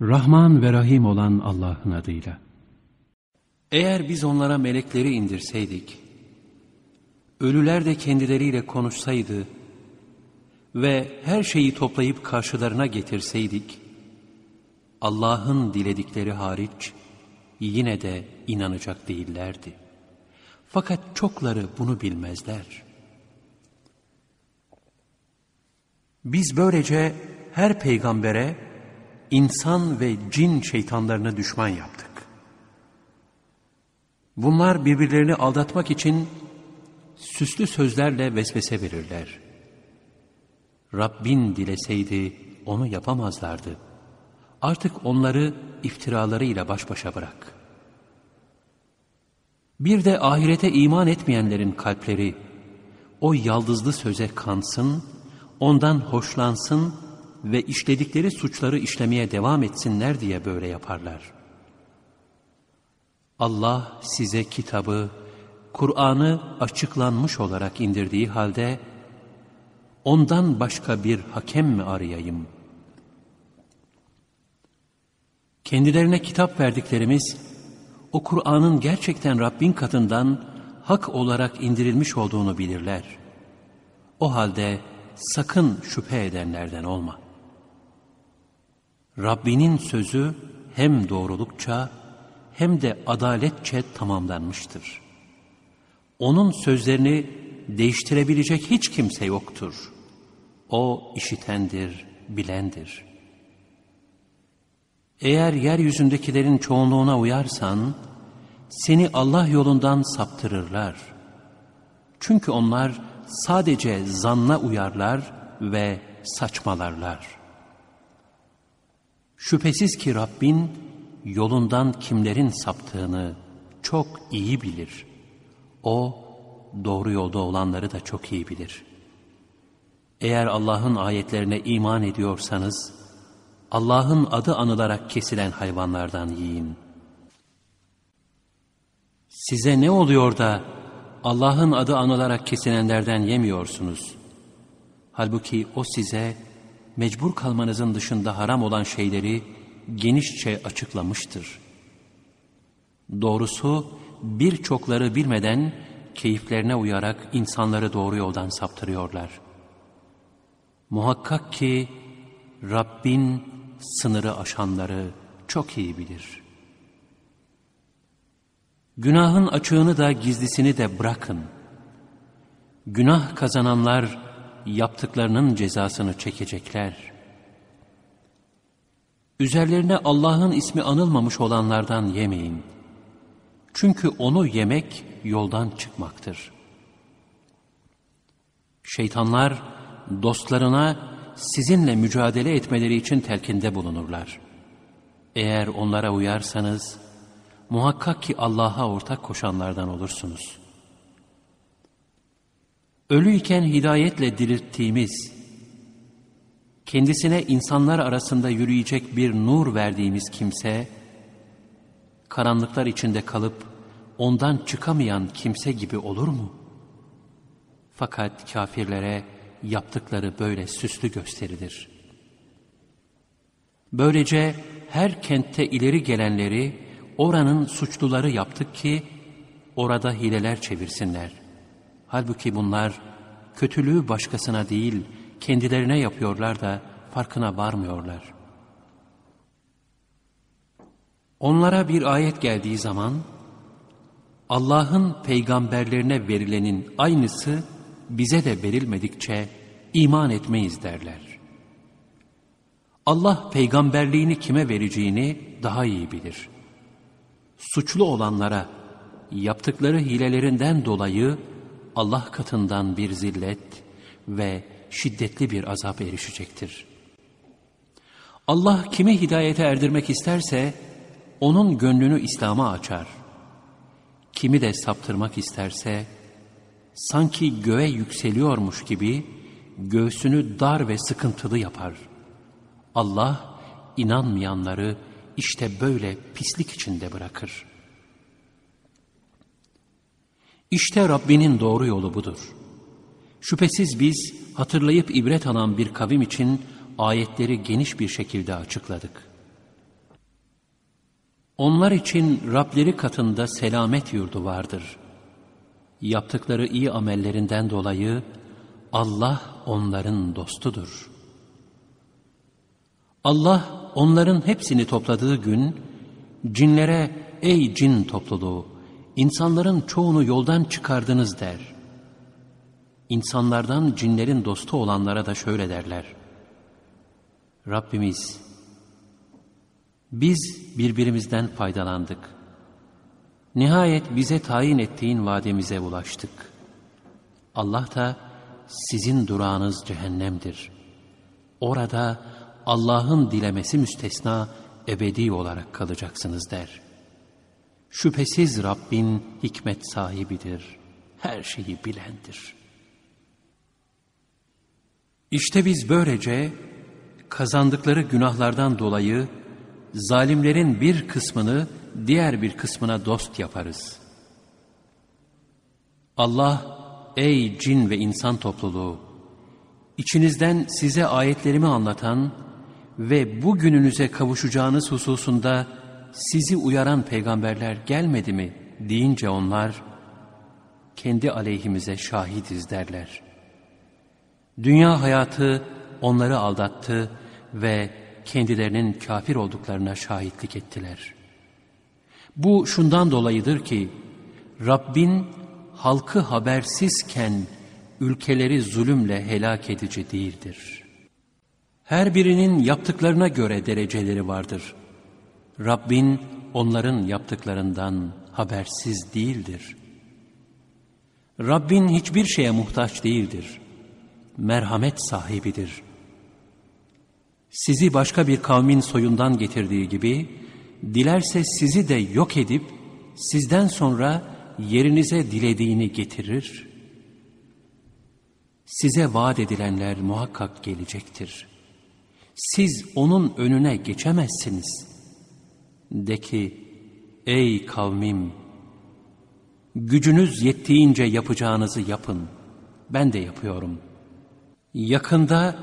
Rahman ve Rahim olan Allah'ın adıyla. Eğer biz onlara melekleri indirseydik, ölüler de kendileriyle konuşsaydı ve her şeyi toplayıp karşılarına getirseydik, Allah'ın diledikleri hariç yine de inanacak değillerdi. Fakat çokları bunu bilmezler. Biz böylece her peygambere insan ve cin şeytanlarını düşman yaptık. Bunlar birbirlerini aldatmak için süslü sözlerle vesvese verirler. Rabbin dileseydi onu yapamazlardı. Artık onları iftiralarıyla baş başa bırak. Bir de ahirete iman etmeyenlerin kalpleri o yaldızlı söze kansın, ondan hoşlansın ve işledikleri suçları işlemeye devam etsinler diye böyle yaparlar. Allah size kitabı, Kur'an'ı açıklanmış olarak indirdiği halde, ondan başka bir hakem mi arayayım? Kendilerine kitap verdiklerimiz, o Kur'an'ın gerçekten Rabbin katından hak olarak indirilmiş olduğunu bilirler. O halde sakın şüphe edenlerden olma. Rabbinin sözü hem doğrulukça hem de adaletçe tamamlanmıştır. Onun sözlerini değiştirebilecek hiç kimse yoktur. O işitendir, bilendir. Eğer yeryüzündekilerin çoğunluğuna uyarsan, seni Allah yolundan saptırırlar. Çünkü onlar sadece zanna uyarlar ve saçmalarlar. Şüphesiz ki Rabbin yolundan kimlerin saptığını çok iyi bilir. O doğru yolda olanları da çok iyi bilir. Eğer Allah'ın ayetlerine iman ediyorsanız, Allah'ın adı anılarak kesilen hayvanlardan yiyin. Size ne oluyor da Allah'ın adı anılarak kesilenlerden yemiyorsunuz? Halbuki o size mecbur kalmanızın dışında haram olan şeyleri genişçe açıklamıştır. Doğrusu birçokları bilmeden keyiflerine uyarak insanları doğru yoldan saptırıyorlar. Muhakkak ki Rabbin sınırı aşanları çok iyi bilir. Günahın açığını da gizlisini de bırakın. Günah kazananlar yaptıklarının cezasını çekecekler. Üzerlerine Allah'ın ismi anılmamış olanlardan yemeyin. Çünkü onu yemek yoldan çıkmaktır. Şeytanlar dostlarına sizinle mücadele etmeleri için telkinde bulunurlar. Eğer onlara uyarsanız, muhakkak ki Allah'a ortak koşanlardan olursunuz. Ölüyken hidayetle dirilttiğimiz, kendisine insanlar arasında yürüyecek bir nur verdiğimiz kimse, karanlıklar içinde kalıp ondan çıkamayan kimse gibi olur mu? Fakat kafirlere yaptıkları böyle süslü gösterilir. Böylece her kentte ileri gelenleri oranın suçluları yaptık ki orada hileler çevirsinler. Halbuki bunlar kötülüğü başkasına değil kendilerine yapıyorlar da farkına varmıyorlar. Onlara bir ayet geldiği zaman Allah'ın peygamberlerine verilenin aynısı bize de verilmedikçe iman etmeyiz derler. Allah peygamberliğini kime vereceğini daha iyi bilir. Suçlu olanlara yaptıkları hilelerinden dolayı Allah katından bir zillet ve şiddetli bir azap erişecektir. Allah kimi hidayete erdirmek isterse onun gönlünü İslam'a açar. Kimi de saptırmak isterse sanki göğe yükseliyormuş gibi göğsünü dar ve sıkıntılı yapar. Allah inanmayanları işte böyle pislik içinde bırakır. İşte Rabbinin doğru yolu budur. Şüphesiz biz hatırlayıp ibret alan bir kavim için ayetleri geniş bir şekilde açıkladık. Onlar için Rableri katında selamet yurdu vardır. Yaptıkları iyi amellerinden dolayı Allah onların dostudur. Allah onların hepsini topladığı gün cinlere ey cin topluluğu insanların çoğunu yoldan çıkardınız der. İnsanlardan cinlerin dostu olanlara da şöyle derler. Rabbimiz biz birbirimizden faydalandık. Nihayet bize tayin ettiğin vademize ulaştık. Allah da sizin durağınız cehennemdir. Orada Allah'ın dilemesi müstesna ebedi olarak kalacaksınız der. Şüphesiz Rabbin hikmet sahibidir, her şeyi bilendir. İşte biz böylece kazandıkları günahlardan dolayı zalimlerin bir kısmını diğer bir kısmına dost yaparız. Allah, ey cin ve insan topluluğu, içinizden size ayetlerimi anlatan ve bugününüze kavuşacağınız hususunda sizi uyaran peygamberler gelmedi mi deyince onlar, kendi aleyhimize şahidiz derler. Dünya hayatı onları aldattı ve kendilerinin kafir olduklarına şahitlik ettiler. Bu şundan dolayıdır ki, Rabbin halkı habersizken ülkeleri zulümle helak edici değildir. Her birinin yaptıklarına göre dereceleri vardır. Rabbin onların yaptıklarından habersiz değildir. Rabbin hiçbir şeye muhtaç değildir. Merhamet sahibidir. Sizi başka bir kavmin soyundan getirdiği gibi, dilerse sizi de yok edip, sizden sonra yerinize dilediğini getirir. Size vaat edilenler muhakkak gelecektir. Siz onun önüne geçemezsiniz. De ki, ey kavmim, gücünüz yettiğince yapacağınızı yapın. Ben de yapıyorum. Yakında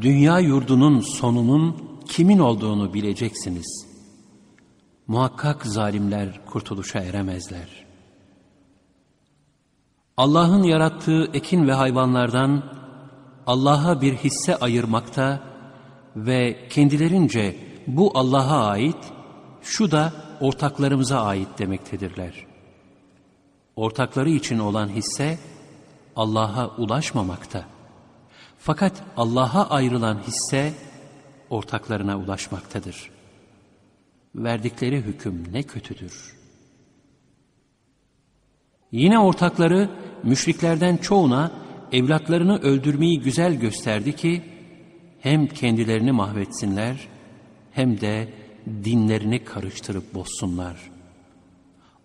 dünya yurdunun sonunun kimin olduğunu bileceksiniz. Muhakkak zalimler kurtuluşa eremezler.'' Allah'ın yarattığı ekin ve hayvanlardan Allah'a bir hisse ayırmakta ve kendilerince bu Allah'a ait, şu da ortaklarımıza ait demektedirler. Ortakları için olan hisse Allah'a ulaşmamakta. Fakat Allah'a ayrılan hisse ortaklarına ulaşmaktadır. Verdikleri hüküm ne kötüdür.'' Yine ortakları müşriklerden çoğuna evlatlarını öldürmeyi güzel gösterdi ki hem kendilerini mahvetsinler hem de dinlerini karıştırıp bozsunlar.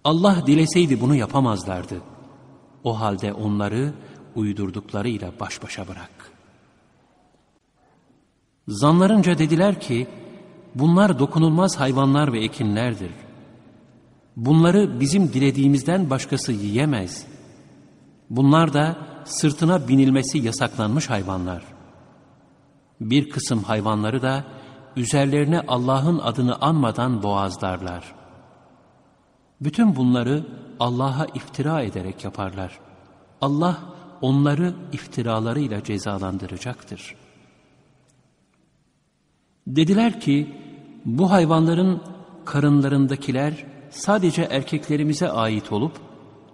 Allah dileseydi bunu yapamazlardı. O halde onları uydurduklarıyla baş başa bırak. Zanlarınca dediler ki bunlar dokunulmaz hayvanlar ve ekinlerdir.'' Bunları bizim dilediğimizden başkası yiyemez. Bunlar da sırtına binilmesi yasaklanmış hayvanlar. Bir kısım hayvanları da üzerlerine Allah'ın adını anmadan boğazlarlar. Bütün bunları Allah'a iftira ederek yaparlar. Allah onları iftiralarıyla cezalandıracaktır. Dediler ki bu hayvanların karınlarındakiler sadece erkeklerimize ait olup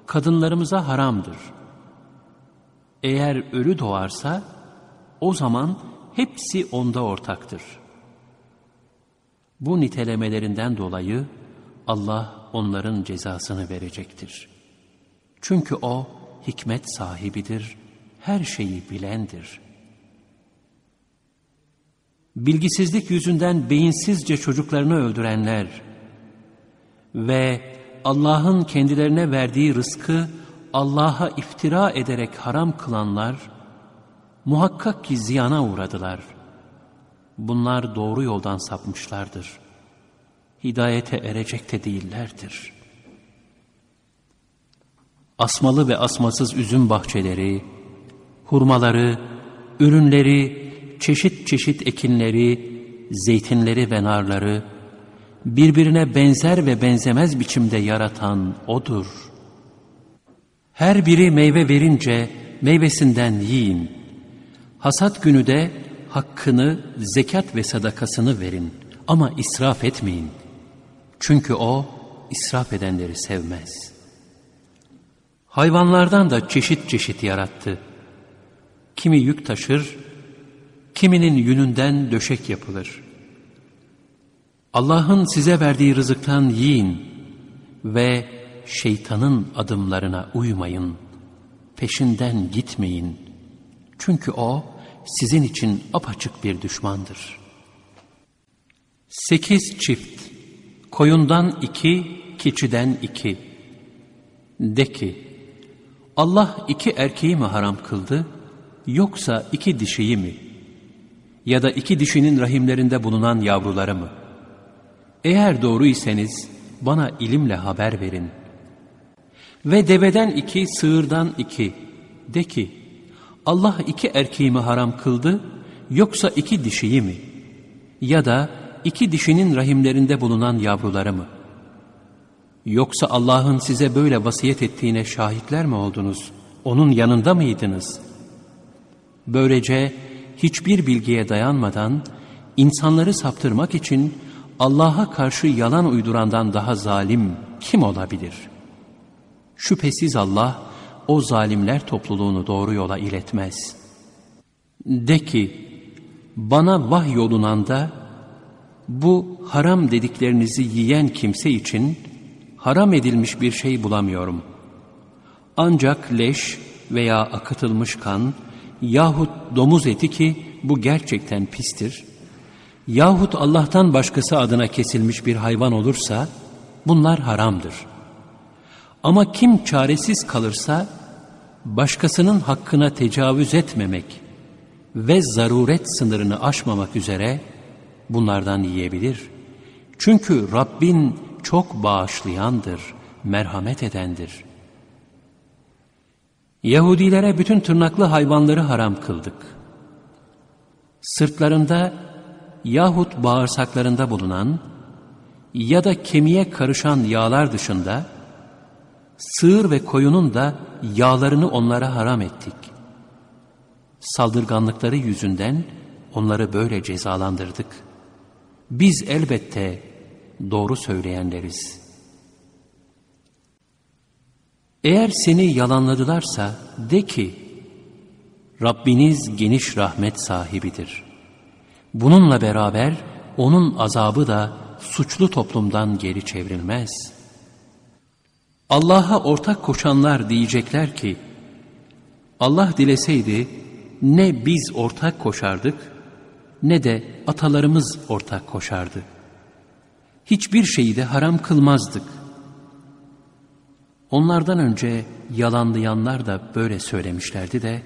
kadınlarımıza haramdır. Eğer ölü doğarsa o zaman hepsi onda ortaktır. Bu nitelemelerinden dolayı Allah onların cezasını verecektir. Çünkü O hikmet sahibidir, her şeyi bilendir. Bilgisizlik yüzünden beyinsizce çocuklarını öldürenler, ve Allah'ın kendilerine verdiği rızkı Allah'a iftira ederek haram kılanlar muhakkak ki ziyana uğradılar. Bunlar doğru yoldan sapmışlardır. Hidayete erecek de değillerdir. Asmalı ve asmasız üzüm bahçeleri, hurmaları, ürünleri, çeşit çeşit ekinleri, zeytinleri ve narları, birbirine benzer ve benzemez biçimde yaratan O'dur. Her biri meyve verince meyvesinden yiyin. Hasat günü de hakkını, zekat ve sadakasını verin ama israf etmeyin. Çünkü O israf edenleri sevmez. Hayvanlardan da çeşit çeşit yarattı. Kimi yük taşır, kiminin yününden döşek yapılır. Allah'ın size verdiği rızıktan yiyin ve şeytanın adımlarına uymayın. Peşinden gitmeyin. Çünkü o sizin için apaçık bir düşmandır. Sekiz çift, koyundan iki, keçiden iki. De ki, Allah iki erkeği mi haram kıldı, yoksa iki dişiyi mi? Ya da iki dişinin rahimlerinde bulunan yavruları mı? Eğer doğru iseniz bana ilimle haber verin. Ve deveden iki, sığırdan iki. De ki, Allah iki erkeği mi haram kıldı, yoksa iki dişiyi mi? Ya da iki dişinin rahimlerinde bulunan yavruları mı? Yoksa Allah'ın size böyle vasiyet ettiğine şahitler mi oldunuz? Onun yanında mıydınız? Böylece hiçbir bilgiye dayanmadan insanları saptırmak için Allah'a karşı yalan uydurandan daha zalim kim olabilir? Şüphesiz Allah o zalimler topluluğunu doğru yola iletmez. De ki, bana vahyolunanda bu haram dediklerinizi yiyen kimse için haram edilmiş bir şey bulamıyorum. Ancak leş veya akıtılmış kan yahut domuz eti ki bu gerçekten pistir. Yahut Allah'tan başkası adına kesilmiş bir hayvan olursa bunlar haramdır. Ama kim çaresiz kalırsa başkasının hakkına tecavüz etmemek ve zaruret sınırını aşmamak üzere bunlardan yiyebilir. Çünkü Rabbin çok bağışlayandır, merhamet edendir. Yahudilere bütün tırnaklı hayvanları haram kıldık. Sırtlarında yahut bağırsaklarında bulunan ya da kemiğe karışan yağlar dışında sığır ve koyunun da yağlarını onlara haram ettik. Saldırganlıkları yüzünden onları böyle cezalandırdık. Biz elbette doğru söyleyenleriz. Eğer seni yalanladılarsa de ki, Rabbiniz geniş rahmet sahibidir. Bununla beraber onun azabı da suçlu toplumdan geri çevrilmez. Allah'a ortak koşanlar diyecekler ki, Allah dileseydi ne biz ortak koşardık ne de atalarımız ortak koşardı. Hiçbir şeyi de haram kılmazdık. Onlardan önce yalanlayanlar da böyle söylemişlerdi de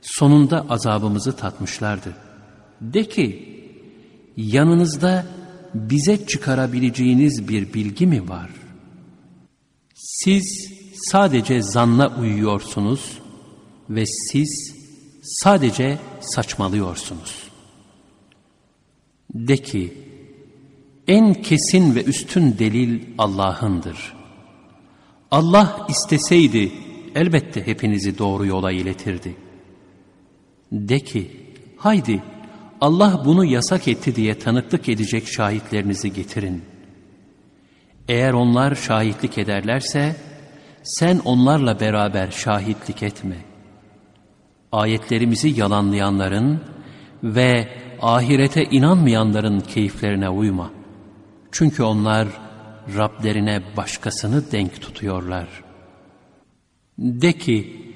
sonunda azabımızı tatmışlardı. De ki yanınızda bize çıkarabileceğiniz bir bilgi mi var? Siz sadece zanla uyuyorsunuz ve siz sadece saçmalıyorsunuz. De ki, en kesin ve üstün delil Allah'ındır. Allah isteseydi elbette hepinizi doğru yola iletirdi. De ki, haydi Allah bunu yasak etti diye tanıklık edecek şahitlerinizi getirin. Eğer onlar şahitlik ederlerse, sen onlarla beraber şahitlik etme. Ayetlerimizi yalanlayanların ve ahirete inanmayanların keyiflerine uyma. Çünkü onlar Rablerine başkasını denk tutuyorlar. De ki,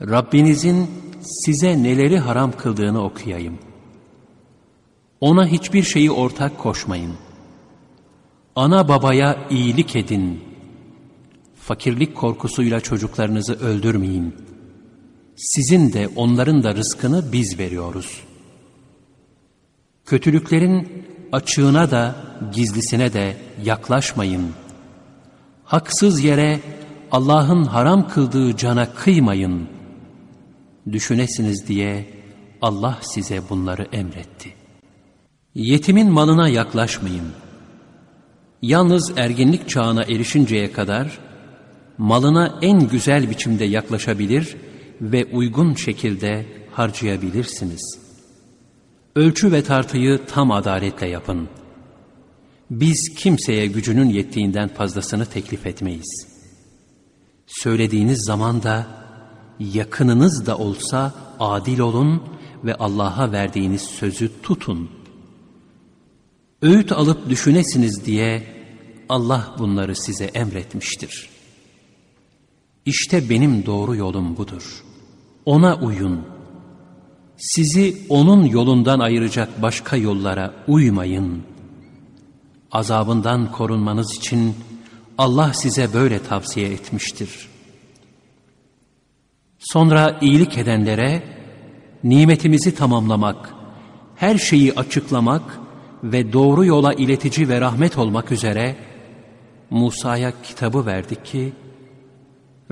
Rabbinizin size neleri haram kıldığını okuyayım. Ona hiçbir şeyi ortak koşmayın. Ana babaya iyilik edin. Fakirlik korkusuyla çocuklarınızı öldürmeyin. Sizin de onların da rızkını biz veriyoruz. Kötülüklerin açığına da gizlisine de yaklaşmayın. Haksız yere Allah'ın haram kıldığı cana kıymayın. Düşünesiniz diye Allah size bunları emretti. Yetimin malına yaklaşmayın. Yalnız ergenlik çağına erişinceye kadar malına en güzel biçimde yaklaşabilir ve uygun şekilde harcayabilirsiniz. Ölçü ve tartıyı tam adaletle yapın. Biz kimseye gücünün yettiğinden fazlasını teklif etmeyiz. Söylediğiniz zaman da yakınınız da olsa adil olun ve Allah'a verdiğiniz sözü tutun. Öğüt alıp düşünesiniz diye Allah bunları size emretmiştir. İşte benim doğru yolum budur. Ona uyun. Sizi onun yolundan ayıracak başka yollara uymayın. Azabından korunmanız için Allah size böyle tavsiye etmiştir. Sonra iyilik edenlere nimetimizi tamamlamak, her şeyi açıklamak ve doğru yola iletici ve rahmet olmak üzere Musa'ya kitabı verdik ki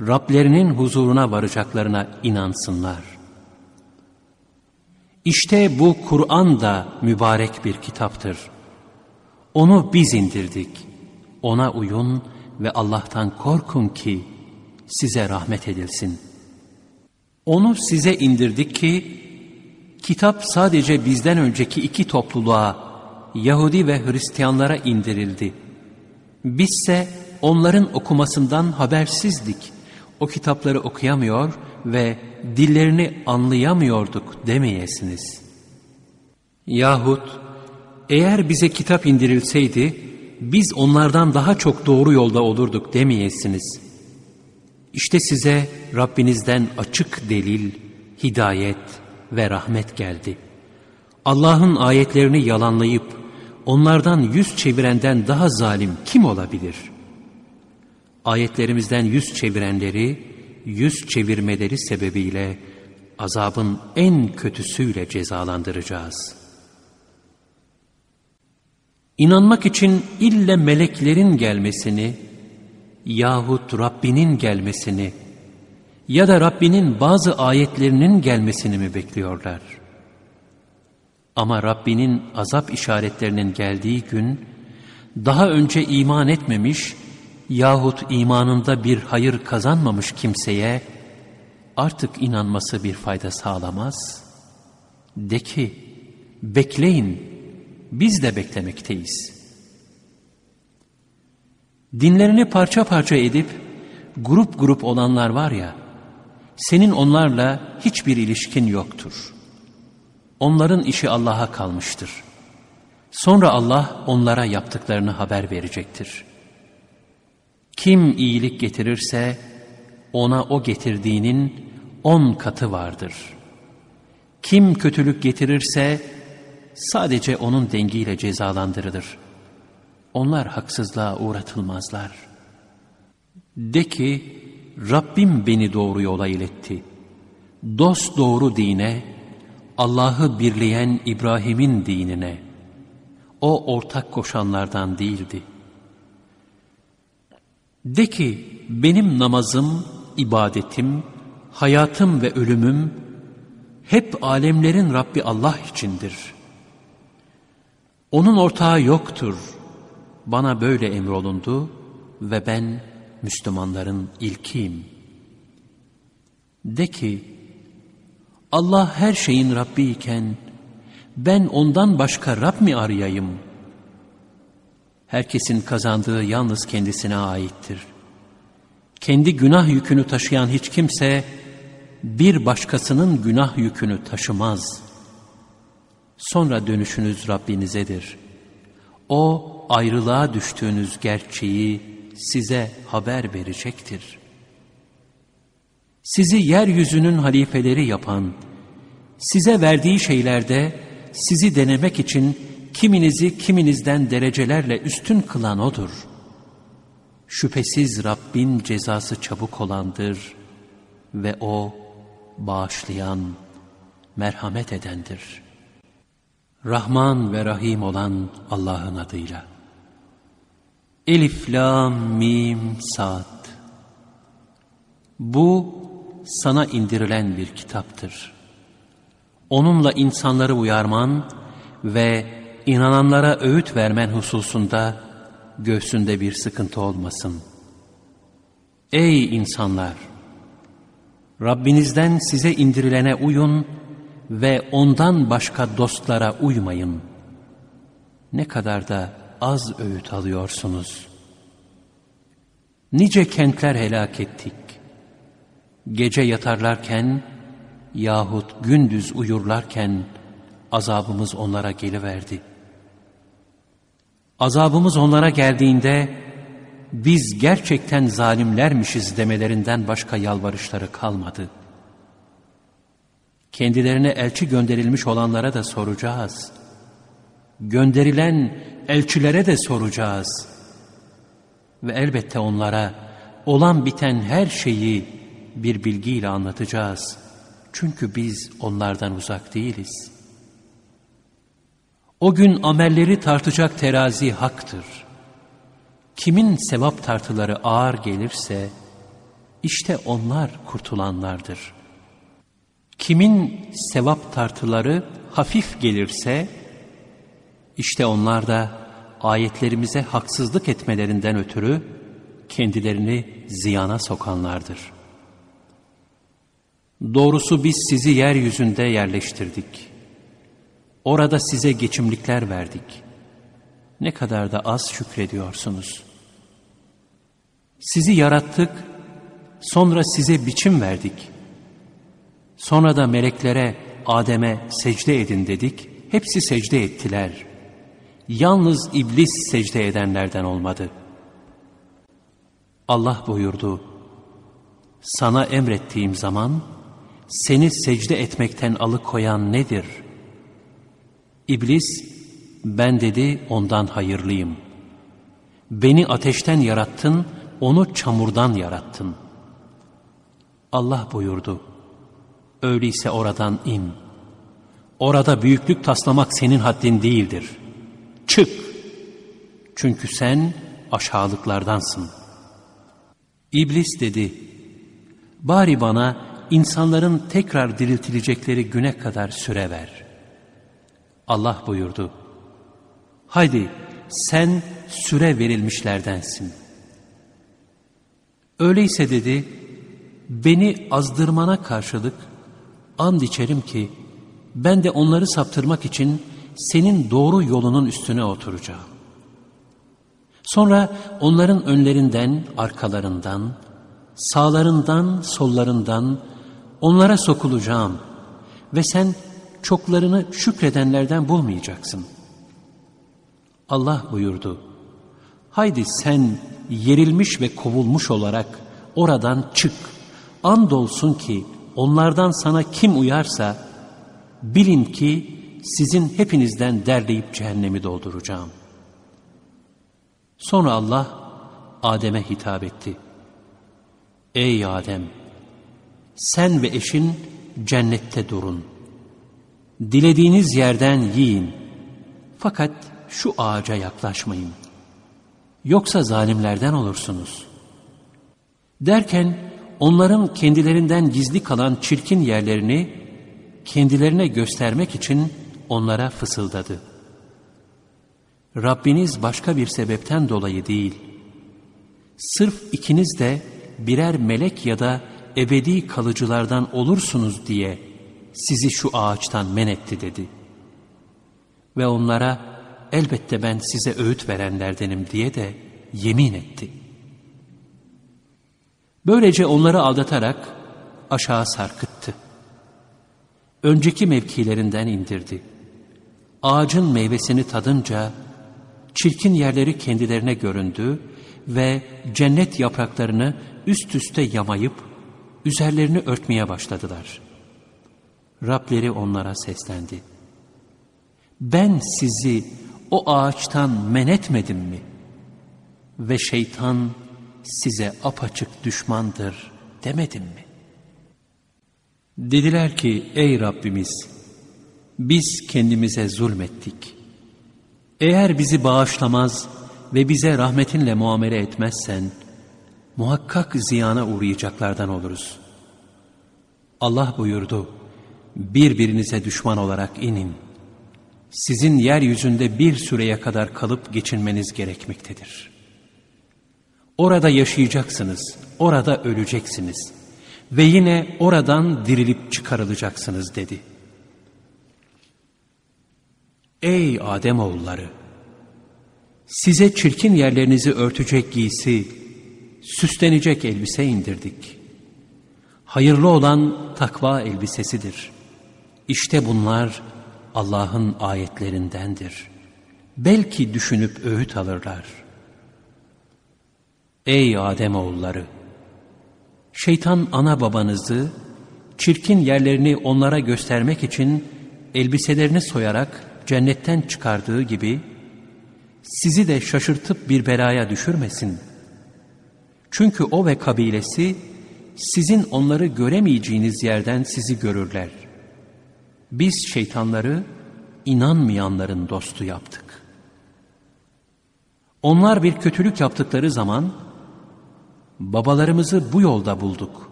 Rablerinin huzuruna varacaklarına inansınlar. İşte bu Kur'an da mübarek bir kitaptır. Onu biz indirdik. Ona uyun ve Allah'tan korkun ki size rahmet edilsin. Onu size indirdik ki kitap sadece bizden önceki iki topluluğa Yahudi ve Hristiyanlara indirildi. Bizse onların okumasından habersizdik. O kitapları okuyamıyor ve dillerini anlayamıyorduk demeyesiniz. Yahut eğer bize kitap indirilseydi biz onlardan daha çok doğru yolda olurduk demeyesiniz. İşte size Rabbinizden açık delil, hidayet ve rahmet geldi. Allah'ın ayetlerini yalanlayıp onlardan yüz çevirenden daha zalim kim olabilir? Ayetlerimizden yüz çevirenleri, yüz çevirmeleri sebebiyle azabın en kötüsüyle cezalandıracağız. İnanmak için ille meleklerin gelmesini yahut Rabbinin gelmesini ya da Rabbinin bazı ayetlerinin gelmesini mi bekliyorlar?'' Ama Rabbinin azap işaretlerinin geldiği gün, daha önce iman etmemiş yahut imanında bir hayır kazanmamış kimseye artık inanması bir fayda sağlamaz. De ki, bekleyin, biz de beklemekteyiz. Dinlerini parça parça edip, grup grup olanlar var ya, senin onlarla hiçbir ilişkin yoktur.'' Onların işi Allah'a kalmıştır. Sonra Allah onlara yaptıklarını haber verecektir. Kim iyilik getirirse ona o getirdiğinin on katı vardır. Kim kötülük getirirse sadece onun dengiyle cezalandırılır. Onlar haksızlığa uğratılmazlar. De ki Rabbim beni doğru yola iletti. Dost doğru dine, Allah'ı birleyen İbrahim'in dinine, o ortak koşanlardan değildi. De ki, benim namazım, ibadetim, hayatım ve ölümüm, hep alemlerin Rabbi Allah içindir. Onun ortağı yoktur. Bana böyle emrolundu ve ben Müslümanların ilkiyim. De ki, Allah her şeyin Rabbi iken ben ondan başka Rab mi arayayım? Herkesin kazandığı yalnız kendisine aittir. Kendi günah yükünü taşıyan hiç kimse bir başkasının günah yükünü taşımaz. Sonra dönüşünüz Rabbinizedir. O ayrılığa düştüğünüz gerçeği size haber verecektir.'' Sizi yeryüzünün halifeleri yapan, size verdiği şeylerde sizi denemek için kiminizi kiminizden derecelerle üstün kılan O'dur. Şüphesiz Rabbin cezası çabuk olandır ve O bağışlayan, merhamet edendir. Rahman ve Rahim olan Allah'ın adıyla. Elif, Lam, Mim, Sad. Bu sana indirilen bir kitaptır. Onunla insanları uyarman ve inananlara öğüt vermen hususunda göğsünde bir sıkıntı olmasın. Ey insanlar! Rabbinizden size indirilene uyun ve ondan başka dostlara uymayın. Ne kadar da az öğüt alıyorsunuz. Nice kentler helak ettik. Gece yatarlarken yahut gündüz uyurlarken azabımız onlara geliverdi. Azabımız onlara geldiğinde biz gerçekten zalimlermişiz demelerinden başka yalvarışları kalmadı. Kendilerine elçi gönderilmiş olanlara da soracağız. Gönderilen elçilere de soracağız. Ve elbette onlara olan biten her şeyi bir bilgiyle anlatacağız. Çünkü biz onlardan uzak değiliz. O gün amelleri tartacak terazi haktır. Kimin sevap tartıları ağır gelirse, işte onlar kurtulanlardır. Kimin sevap tartıları hafif gelirse, işte onlar da ayetlerimize haksızlık etmelerinden ötürü kendilerini ziyana sokanlardır. Doğrusu biz sizi yeryüzünde yerleştirdik. Orada size geçimlikler verdik. Ne kadar da az şükrediyorsunuz. Sizi yarattık, sonra size biçim verdik. Sonra da meleklere, Adem'e secde edin dedik. Hepsi secde ettiler. Yalnız iblis secde edenlerden olmadı. Allah buyurdu, sana emrettiğim zaman seni secde etmekten alıkoyan nedir? İblis, ben dedi ondan hayırlıyım. Beni ateşten yarattın, onu çamurdan yarattın. Allah buyurdu, öyleyse oradan in. Orada büyüklük taslamak senin haddin değildir. Çık! Çünkü sen aşağılıklardansın. İblis dedi, bari bana insanların tekrar diriltilecekleri güne kadar süre ver. Allah buyurdu, haydi sen süre verilmişlerdensin. Öyleyse dedi, beni azdırmana karşılık and içerim ki ben de onları saptırmak için senin doğru yolunun üstüne oturacağım. Sonra onların önlerinden, arkalarından, sağlarından, sollarından onlara sokulacağım ve sen çoklarını şükredenlerden bulmayacaksın. Allah buyurdu, haydi sen yerilmiş ve kovulmuş olarak oradan çık. Andolsun ki onlardan sana kim uyarsa bilin ki sizin hepinizden derleyip cehennemi dolduracağım. Sonra Allah Adem'e hitap etti. Ey Adem! Sen ve eşin cennette durun. Dilediğiniz yerden yiyin. Fakat şu ağaca yaklaşmayın. Yoksa zalimlerden olursunuz. Derken onların kendilerinden gizli kalan çirkin yerlerini kendilerine göstermek için onlara fısıldadı. Rabbiniz başka bir sebepten dolayı değil, sırf ikiniz de birer melek ya da ebedi kalıcılardan olursunuz diye sizi şu ağaçtan men etti dedi. Ve onlara elbette ben size öğüt verenlerdenim diye de yemin etti. Böylece onları aldatarak aşağı sarkıttı. Önceki mevkilerinden indirdi. Ağacın meyvesini tadınca çirkin yerleri kendilerine göründü ve cennet yapraklarını üst üste yamayıp üzerlerini örtmeye başladılar. Rableri onlara seslendi. Ben sizi o ağaçtan men etmedim mi? Ve şeytan size apaçık düşmandır demedim mi? Dediler ki ey Rabbimiz biz kendimize zulmettik. Eğer bizi bağışlamaz ve bize rahmetinle muamele etmezsen muhakkak ziyana uğrayacaklardan oluruz. Allah buyurdu birbirinize düşman olarak inin. sizin yeryüzünde bir süreye kadar kalıp geçinmeniz gerekmektedir. Orada yaşayacaksınız, orada öleceksiniz ve yine oradan dirilip çıkarılacaksınız dedi. Ey Ademoğulları! Size çirkin yerlerinizi örtecek giysi, süslenecek elbise indirdik. Hayırlı olan takva elbisesidir. İşte bunlar Allah'ın ayetlerindendir. Belki düşünüp öğüt alırlar. Ey Ademoğulları! Şeytan ana babanızı, çirkin yerlerini onlara göstermek için elbiselerini soyarak cennetten çıkardığı gibi, sizi de şaşırtıp bir belaya düşürmesin. Çünkü o ve kabilesi, sizin onları göremeyeceğiniz yerden sizi görürler. Biz şeytanları inanmayanların dostu yaptık. Onlar bir kötülük yaptıkları zaman, babalarımızı bu yolda bulduk.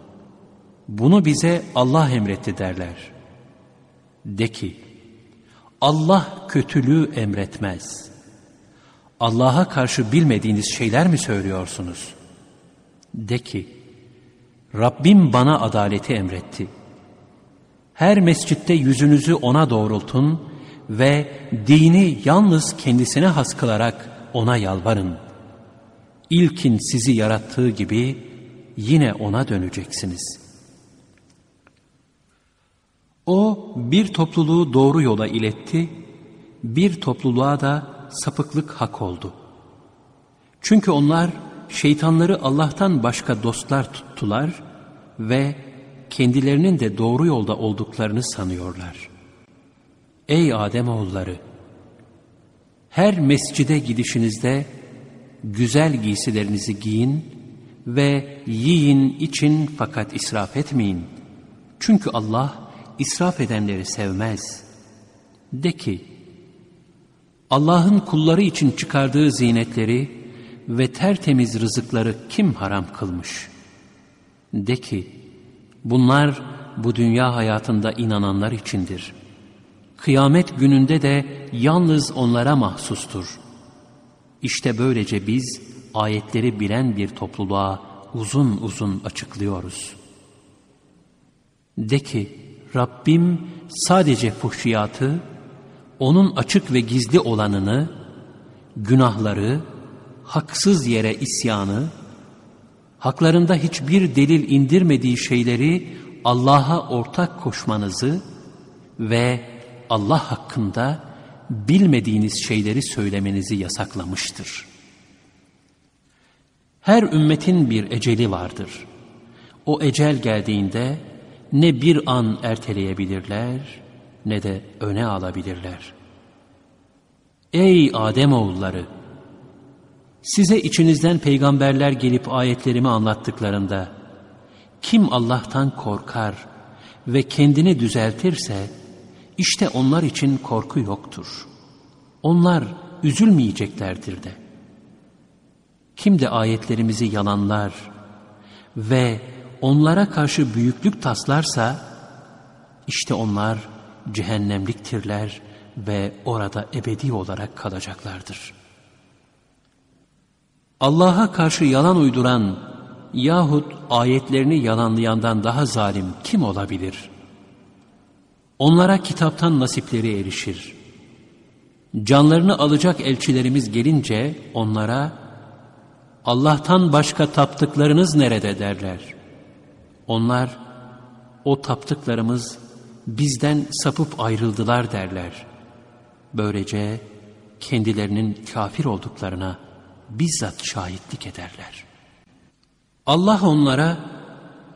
Bunu bize Allah emretti derler. De ki, Allah kötülüğü emretmez. Allah'a karşı bilmediğiniz şeyler mi söylüyorsunuz? De ki, Rabbim bana adaleti emretti. Her mescitte yüzünüzü ona doğrultun ve dini yalnız kendisine has kılarak ona yalvarın. İlkin sizi yarattığı gibi yine ona döneceksiniz. O bir topluluğu doğru yola iletti, bir topluluğa da sapıklık hak oldu. Çünkü onlar şeytanları Allah'tan başka dostlar tuttular ve kendilerinin de doğru yolda olduklarını sanıyorlar. Ey Ademoğulları! Her mescide gidişinizde güzel giysilerinizi giyin ve yiyin için fakat israf etmeyin. Çünkü Allah israf edenleri sevmez. De ki, Allah'ın kulları için çıkardığı zinetleri ve tertemiz rızıkları kim haram kılmış? De ki, bunlar bu dünya hayatında inananlar içindir. Kıyamet gününde de yalnız onlara mahsustur. İşte böylece biz ayetleri bilen bir topluluğa uzun uzun açıklıyoruz. De ki, Rabbim sadece fuhşiyatı, onun açık ve gizli olanını, günahları, haksız yere isyanı, haklarında hiçbir delil indirmediği şeyleri Allah'a ortak koşmanızı ve Allah hakkında bilmediğiniz şeyleri söylemenizi yasaklamıştır. Her ümmetin bir eceli vardır. O ecel geldiğinde ne bir an erteleyebilirler ne de öne alabilirler. Ey Ademoğulları! Size içinizden peygamberler gelip ayetlerimi anlattıklarında kim Allah'tan korkar ve kendini düzeltirse işte onlar için korku yoktur. Onlar üzülmeyeceklerdir de. Kim de ayetlerimizi yalanlar ve onlara karşı büyüklük taslarsa işte onlar cehennemliktirler ve orada ebedi olarak kalacaklardır. Allah'a karşı yalan uyduran yahut ayetlerini yalanlayandan daha zalim kim olabilir? Onlara kitaptan nasipleri erişir. Canlarını alacak elçilerimiz gelince onlara Allah'tan başka taptıklarınız nerede derler. Onlar o taptıklarımız bizden sapıp ayrıldılar derler. Böylece kendilerinin kafir olduklarına bizzat şahitlik ederler. Allah onlara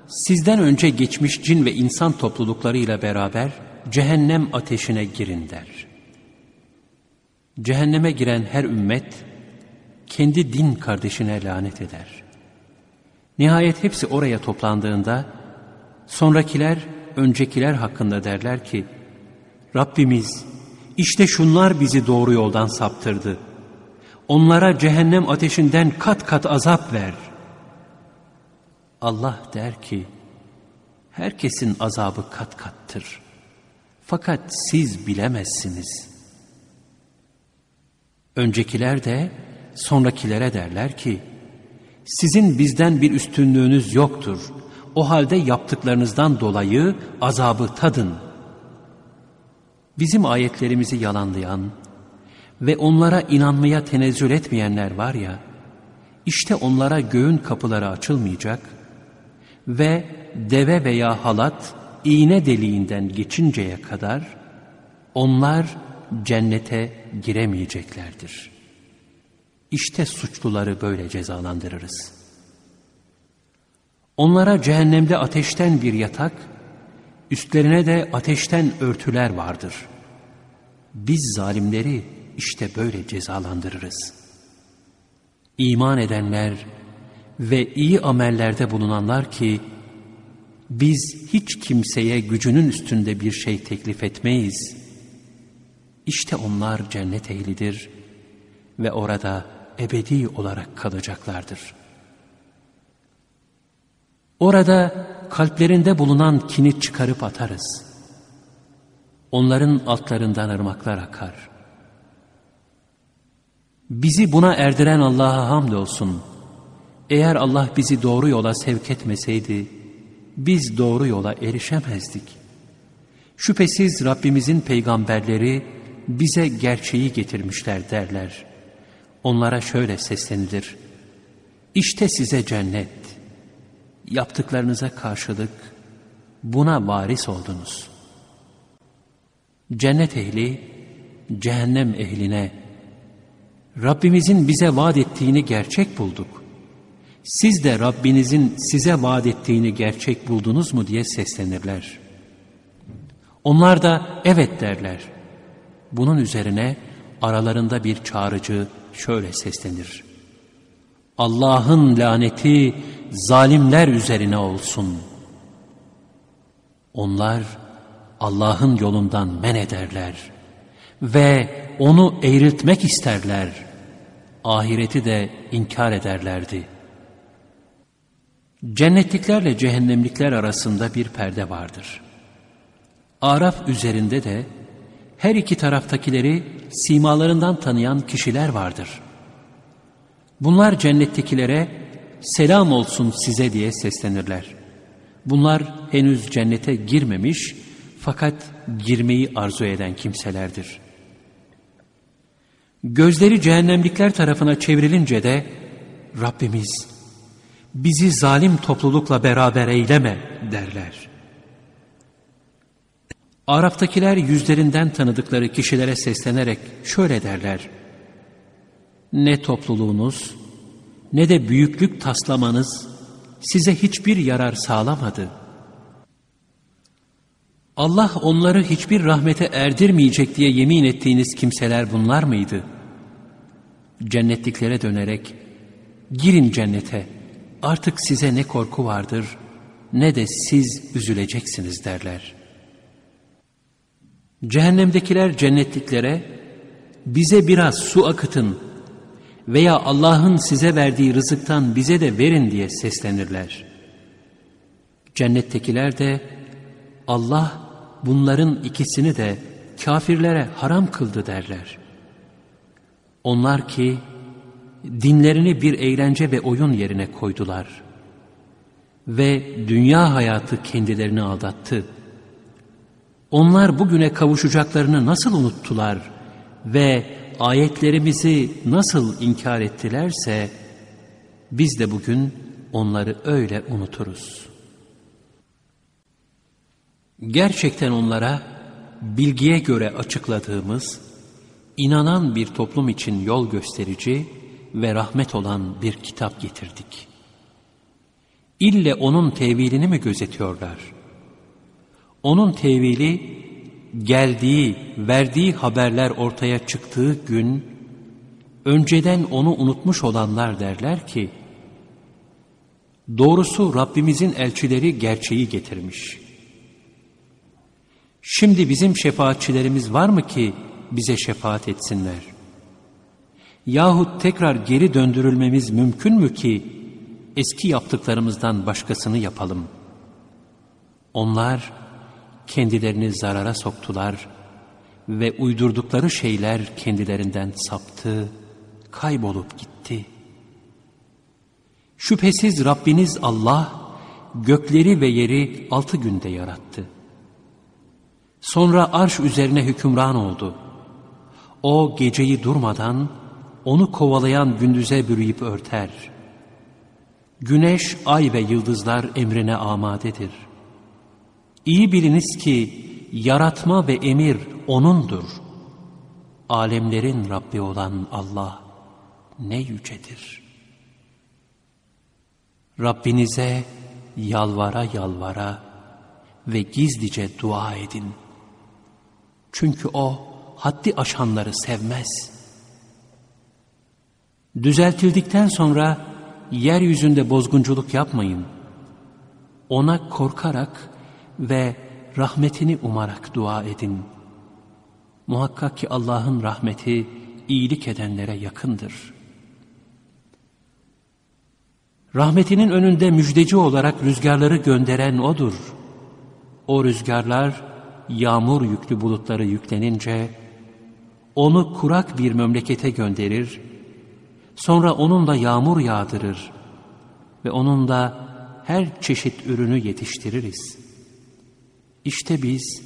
sizden önce geçmiş cin ve insan topluluklarıyla beraber cehennem ateşine girin der. Cehenneme giren her ümmet kendi din kardeşine lanet eder. Nihayet hepsi oraya toplandığında sonrakiler öncekiler hakkında derler ki Rabbimiz işte şunlar bizi doğru yoldan saptırdı. Onlara cehennem ateşinden kat kat azap ver. Allah der ki herkesin azabı kat kattır. Fakat siz bilemezsiniz. Öncekiler de sonrakilere derler ki, sizin bizden bir üstünlüğünüz yoktur. O halde yaptıklarınızdan dolayı azabı tadın. Bizim ayetlerimizi yalanlayan ve onlara inanmaya tenezzül etmeyenler var ya, işte onlara göğün kapıları açılmayacak ve deve veya halat iğne deliğinden geçinceye kadar onlar cennete giremeyeceklerdir. İşte suçluları böyle cezalandırırız. Onlara cehennemde ateşten bir yatak, üstlerine de ateşten örtüler vardır. Biz zalimleri işte böyle cezalandırırız. İman edenler ve iyi amellerde bulunanlar ki, biz hiç kimseye gücünün üstünde bir şey teklif etmeyiz. İşte onlar cennet ehlidir ve orada ebedi olarak kalacaklardır. Orada kalplerinde bulunan kini çıkarıp atarız. Onların altlarından ırmaklar akar. Bizi buna erdiren Allah'a hamdolsun. Eğer Allah bizi doğru yola sevk etmeseydi, biz doğru yola erişemezdik. Şüphesiz Rabbimizin peygamberleri bize gerçeği getirmişler derler. Onlara şöyle seslenilir. İşte size cennet. Yaptıklarınıza karşılık buna varis oldunuz. Cennet ehli, cehennem ehline, Rabbimizin bize vaat ettiğini gerçek bulduk. Siz de Rabbinizin size vaat ettiğini gerçek buldunuz mu diye seslenirler. Onlar da evet derler. Bunun üzerine aralarında bir çağrıcı şöyle seslenir. Allah'ın laneti zalimler üzerine olsun. Onlar Allah'ın yolundan men ederler ve onu eğriltmek isterler. Ahireti de inkar ederlerdi. Cennetliklerle cehennemlikler arasında bir perde vardır. Araf üzerinde de her iki taraftakileri simalarından tanıyan kişiler vardır. Bunlar cennettekilere selam olsun size diye seslenirler. Bunlar henüz cennete girmemiş fakat girmeyi arzu eden kimselerdir. Gözleri cehennemlikler tarafına çevrilince de Rabbimiz bizi zalim toplulukla beraber eyleme derler. Arap'takiler yüzlerinden tanıdıkları kişilere seslenerek şöyle derler. Ne topluluğunuz ne de büyüklük taslamanız size hiçbir yarar sağlamadı. Allah onları hiçbir rahmete erdirmeyecek diye yemin ettiğiniz kimseler bunlar mıydı? Cennetliklere dönerek, girin cennete, artık size ne korku vardır ne de siz üzüleceksiniz derler. Cehennemdekiler cennetliklere, bize biraz su akıtın veya Allah'ın size verdiği rızıktan bize de verin diye seslenirler. Cennettekiler de Allah bunların ikisini de kafirlere haram kıldı derler. Onlar ki dinlerini bir eğlence ve oyun yerine koydular ve dünya hayatı kendilerini aldattı. Onlar bugüne kavuşacaklarını nasıl unuttular ve ayetlerimizi nasıl inkar ettilerse biz de bugün onları öyle unuturuz. Gerçekten onlara bilgiye göre açıkladığımız, inanan bir toplum için yol gösterici ve rahmet olan bir kitap getirdik. İlle onun tevilini mi gözetiyorlar? Onun tevili geldiği, verdiği haberler ortaya çıktığı gün, önceden onu unutmuş olanlar derler ki, doğrusu Rabbimizin elçileri gerçeği getirmiş. Şimdi bizim şefaatçilerimiz var mı ki bize şefaat etsinler? Yahut tekrar geri döndürülmemiz mümkün mü ki eski yaptıklarımızdan başkasını yapalım? Onlar kendilerini zarara soktular ve uydurdukları şeyler kendilerinden saptı, kaybolup gitti. Şüphesiz Rabbiniz Allah, gökleri ve yeri altı günde yarattı. Sonra arş üzerine hükümran oldu. O geceyi durmadan, onu kovalayan gündüze bürüyüp örter. Güneş, ay ve yıldızlar emrine amadedir. İyi biliniz ki, yaratma ve emir O'nundur. Alemlerin Rabbi olan Allah ne yücedir. Rabbinize yalvara yalvara ve gizlice dua edin. Çünkü O haddi aşanları sevmez. Düzeltildikten sonra yeryüzünde bozgunculuk yapmayın. Ona korkarak ve rahmetini umarak dua edin. Muhakkak ki Allah'ın rahmeti iyilik edenlere yakındır. Rahmetinin önünde müjdeci olarak rüzgarları gönderen O'dur. O rüzgarlar yağmur yüklü bulutları yüklenince onu kurak bir memlekete gönderir, sonra onunla yağmur yağdırır ve onunla her çeşit ürünü yetiştiririz. İşte biz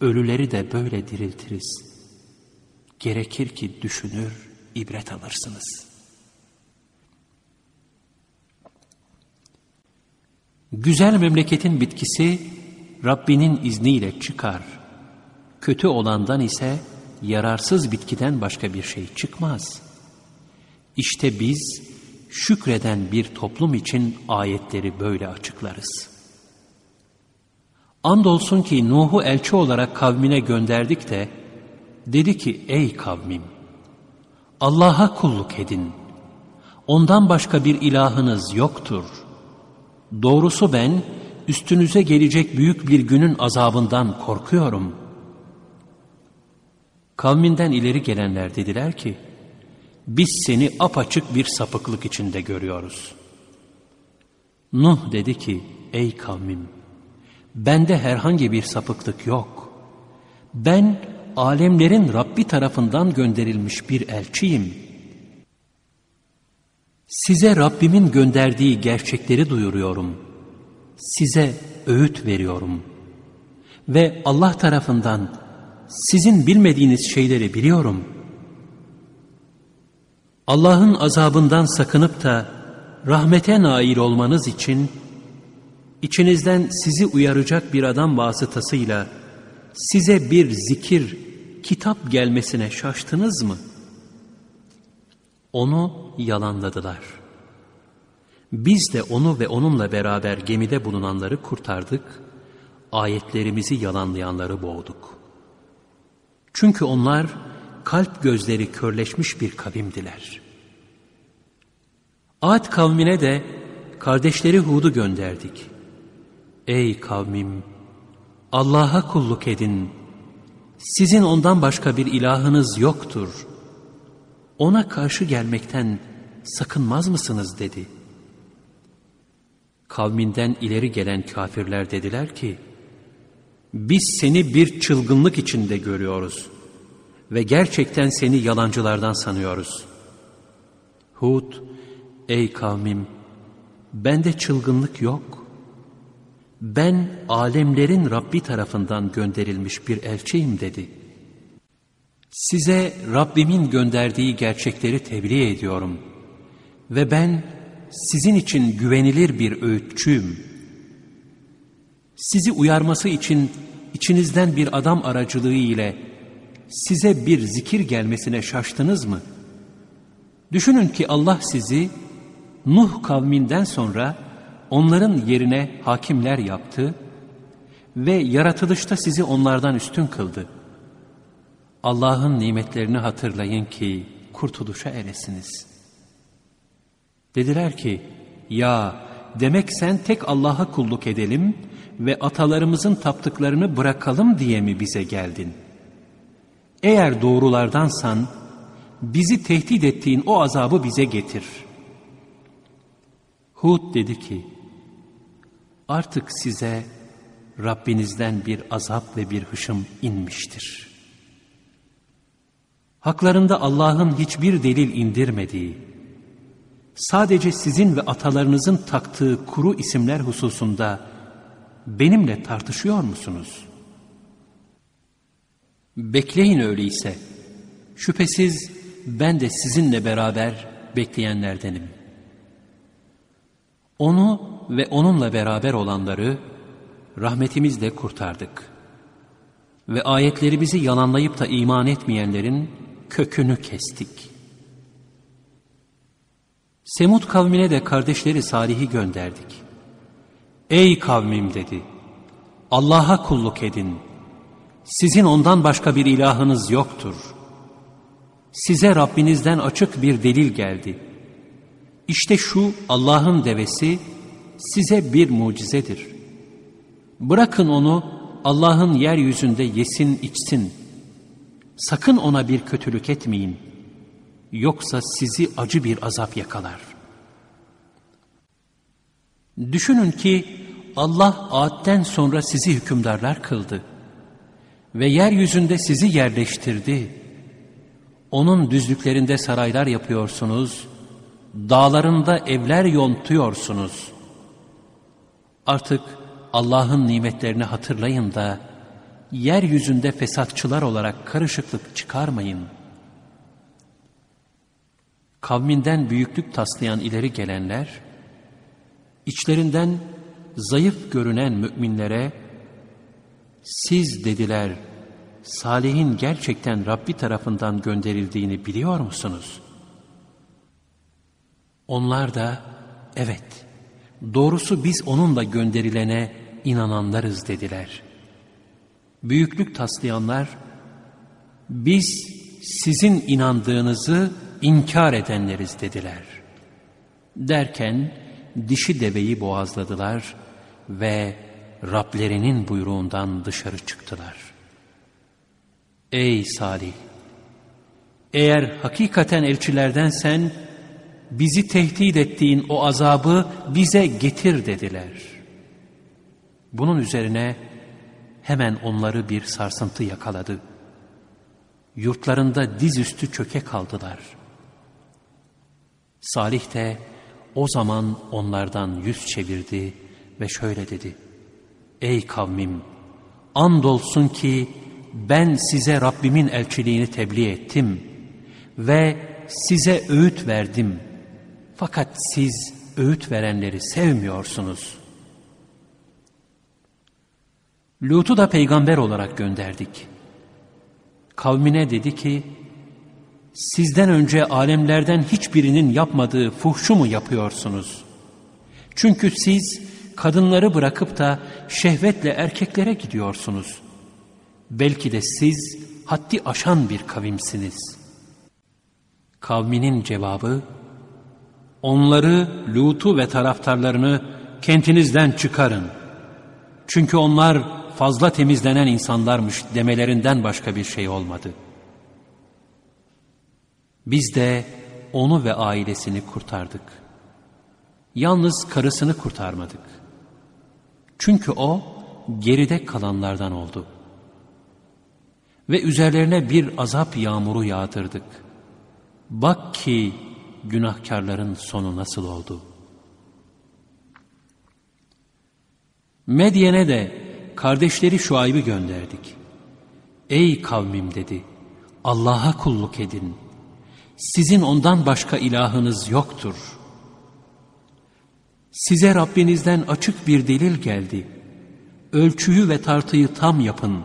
ölüleri de böyle diriltiriz. Gerekir ki düşünür, ibret alırsınız. Güzel memleketin bitkisi Rabbinin izniyle çıkar. Kötü olandan ise yararsız bitkiden başka bir şey çıkmaz. İşte biz şükreden bir toplum için ayetleri böyle açıklarız. Andolsun ki Nuh'u elçi olarak kavmine gönderdik de dedi ki ey kavmim Allah'a kulluk edin. Ondan başka bir ilahınız yoktur. Doğrusu ben üstünüze gelecek büyük bir günün azabından korkuyorum. Kavminden ileri gelenler dediler ki, biz seni apaçık bir sapıklık içinde görüyoruz. Nuh dedi ki, ey kavmim, bende herhangi bir sapıklık yok. Ben alemlerin Rabbi tarafından gönderilmiş bir elçiyim. Size Rabbimin gönderdiği gerçekleri duyuruyorum.'' Size öğüt veriyorum. Ve Allah tarafından sizin bilmediğiniz şeyleri biliyorum. Allah'ın azabından sakınıp da rahmete nail olmanız için içinizden sizi uyaracak bir adam vasıtasıyla size bir zikir, kitap gelmesine şaştınız mı? Onu yalanladılar.'' Biz de onu ve onunla beraber gemide bulunanları kurtardık, ayetlerimizi yalanlayanları boğduk. Çünkü onlar kalp gözleri körleşmiş bir kavimdiler. Ad kavmine de kardeşleri Hud'u gönderdik. Ey kavmim! Allah'a kulluk edin. Sizin ondan başka bir ilahınız yoktur. Ona karşı gelmekten sakınmaz mısınız dedi.'' Kavminden ileri gelen kafirler dediler ki, biz seni bir çılgınlık içinde görüyoruz ve gerçekten seni yalancılardan sanıyoruz. Hud, ey kavmim, bende çılgınlık yok. Ben alemlerin Rabbi tarafından gönderilmiş bir elçiyim dedi. Size Rabbimin gönderdiği gerçekleri tebliğ ediyorum ve ben sizin için güvenilir bir öğütçüyüm. Sizi uyarması için içinizden bir adam aracılığı ile size bir zikir gelmesine şaştınız mı? Düşünün ki Allah sizi Nuh kavminden sonra onların yerine hakimler yaptı ve yaratılışta sizi onlardan üstün kıldı. Allah'ın nimetlerini hatırlayın ki kurtuluşa eresiniz.'' Dediler ki, ya demek sen tek Allah'a kulluk edelim ve atalarımızın taptıklarını bırakalım diye mi bize geldin? Eğer doğrulardansan, bizi tehdit ettiğin o azabı bize getir. Hud dedi ki, artık size Rabbinizden bir azap ve bir hışım inmiştir. haklarında Allah'ın hiçbir delil indirmediği, sadece sizin ve atalarınızın taktığı kuru isimler hususunda benimle tartışıyor musunuz? Bekleyin öyleyse. Şüphesiz ben de sizinle beraber bekleyenlerdenim. Onu ve onunla beraber olanları rahmetimizle kurtardık. Ve ayetlerimizi yalanlayıp da iman etmeyenlerin kökünü kestik. Semud kavmine de kardeşleri Salih'i gönderdik. Ey kavmim dedi, Allah'a kulluk edin. Sizin ondan başka bir ilahınız yoktur. Size Rabbinizden açık bir delil geldi. İşte şu Allah'ın devesi size bir mucizedir. Bırakın onu Allah'ın yeryüzünde yesin içsin. Sakın ona bir kötülük etmeyin. Yoksa sizi acı bir azap yakalar. Düşünün ki Allah Ad'den sonra sizi hükümdarlar kıldı ve yeryüzünde sizi yerleştirdi. Onun düzlüklerinde saraylar yapıyorsunuz, dağlarında evler yontuyorsunuz. Artık Allah'ın nimetlerini hatırlayın da, yeryüzünde fesatçılar olarak karışıklık çıkarmayın. Kavminden büyüklük taslayan ileri gelenler, içlerinden zayıf görünen müminlere, siz dediler, Salih'in gerçekten Rabbi tarafından gönderildiğini biliyor musunuz? Onlar da, evet, doğrusu biz onunla gönderilene inananlarız dediler. Büyüklük taslayanlar, biz sizin inandığınızı inkar edenleriz dediler. Derken dişi deveyi boğazladılar ve Rablerinin buyruğundan dışarı çıktılar. Ey Salih! Eğer hakikaten elçilerden sen, bizi tehdit ettiğin o azabı bize getir dediler. Bunun üzerine hemen onları bir sarsıntı yakaladı. Yurtlarında dizüstü çöke kaldılar. Salih de o zaman onlardan yüz çevirdi ve şöyle dedi. Ey kavmim! Andolsun ki ben size Rabbimin elçiliğini tebliğ ettim ve size öğüt verdim. Fakat siz öğüt verenleri sevmiyorsunuz. Lut'u da peygamber olarak gönderdik. Kavmine dedi ki, sizden önce alemlerden hiçbirinin yapmadığı fuhşu mu yapıyorsunuz? Çünkü siz kadınları bırakıp da şehvetle erkeklere gidiyorsunuz. Belki de siz haddi aşan bir kavimsiniz. Kavminin cevabı, onları, Lut'u ve taraftarlarını kentinizden çıkarın. Çünkü onlar fazla temizlenen insanlarmış demelerinden başka bir şey olmadı. Biz de onu ve ailesini kurtardık. Yalnız karısını kurtarmadık. Çünkü o geride kalanlardan oldu. Ve üzerlerine bir azap yağmuru yağdırdık. Bak ki günahkarların sonu nasıl oldu. Medyen'e de kardeşleri Şuayb'ı gönderdik. Ey kavmim dedi, Allah'a kulluk edin. Sizin ondan başka ilahınız yoktur.'' Size Rabbinizden açık bir delil geldi. Ölçüyü ve tartıyı tam yapın.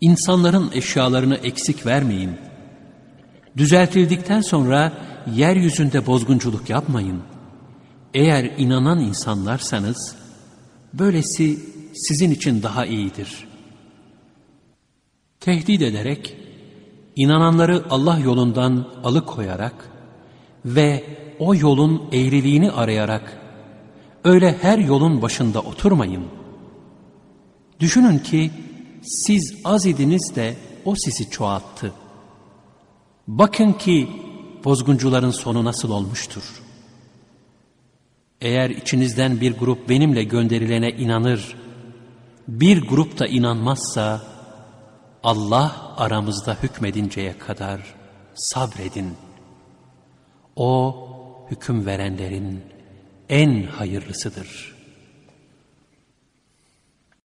İnsanların eşyalarını eksik vermeyin. Düzeltildikten sonra yeryüzünde bozgunculuk yapmayın. Eğer inanan insanlarsanız, böylesi sizin için daha iyidir. Tehdit ederek, inananları Allah yolundan alıkoyarak ve o yolun eğriliğini arayarak öyle her yolun başında oturmayın. Düşünün ki siz az idiniz de o sizi çoğalttı. Bakın ki bozguncuların sonu nasıl olmuştur. Eğer içinizden bir grup benimle gönderilene inanır, bir grup da inanmazsa, Allah aramızda hükmedinceye kadar sabredin. O hüküm verenlerin en hayırlısıdır.''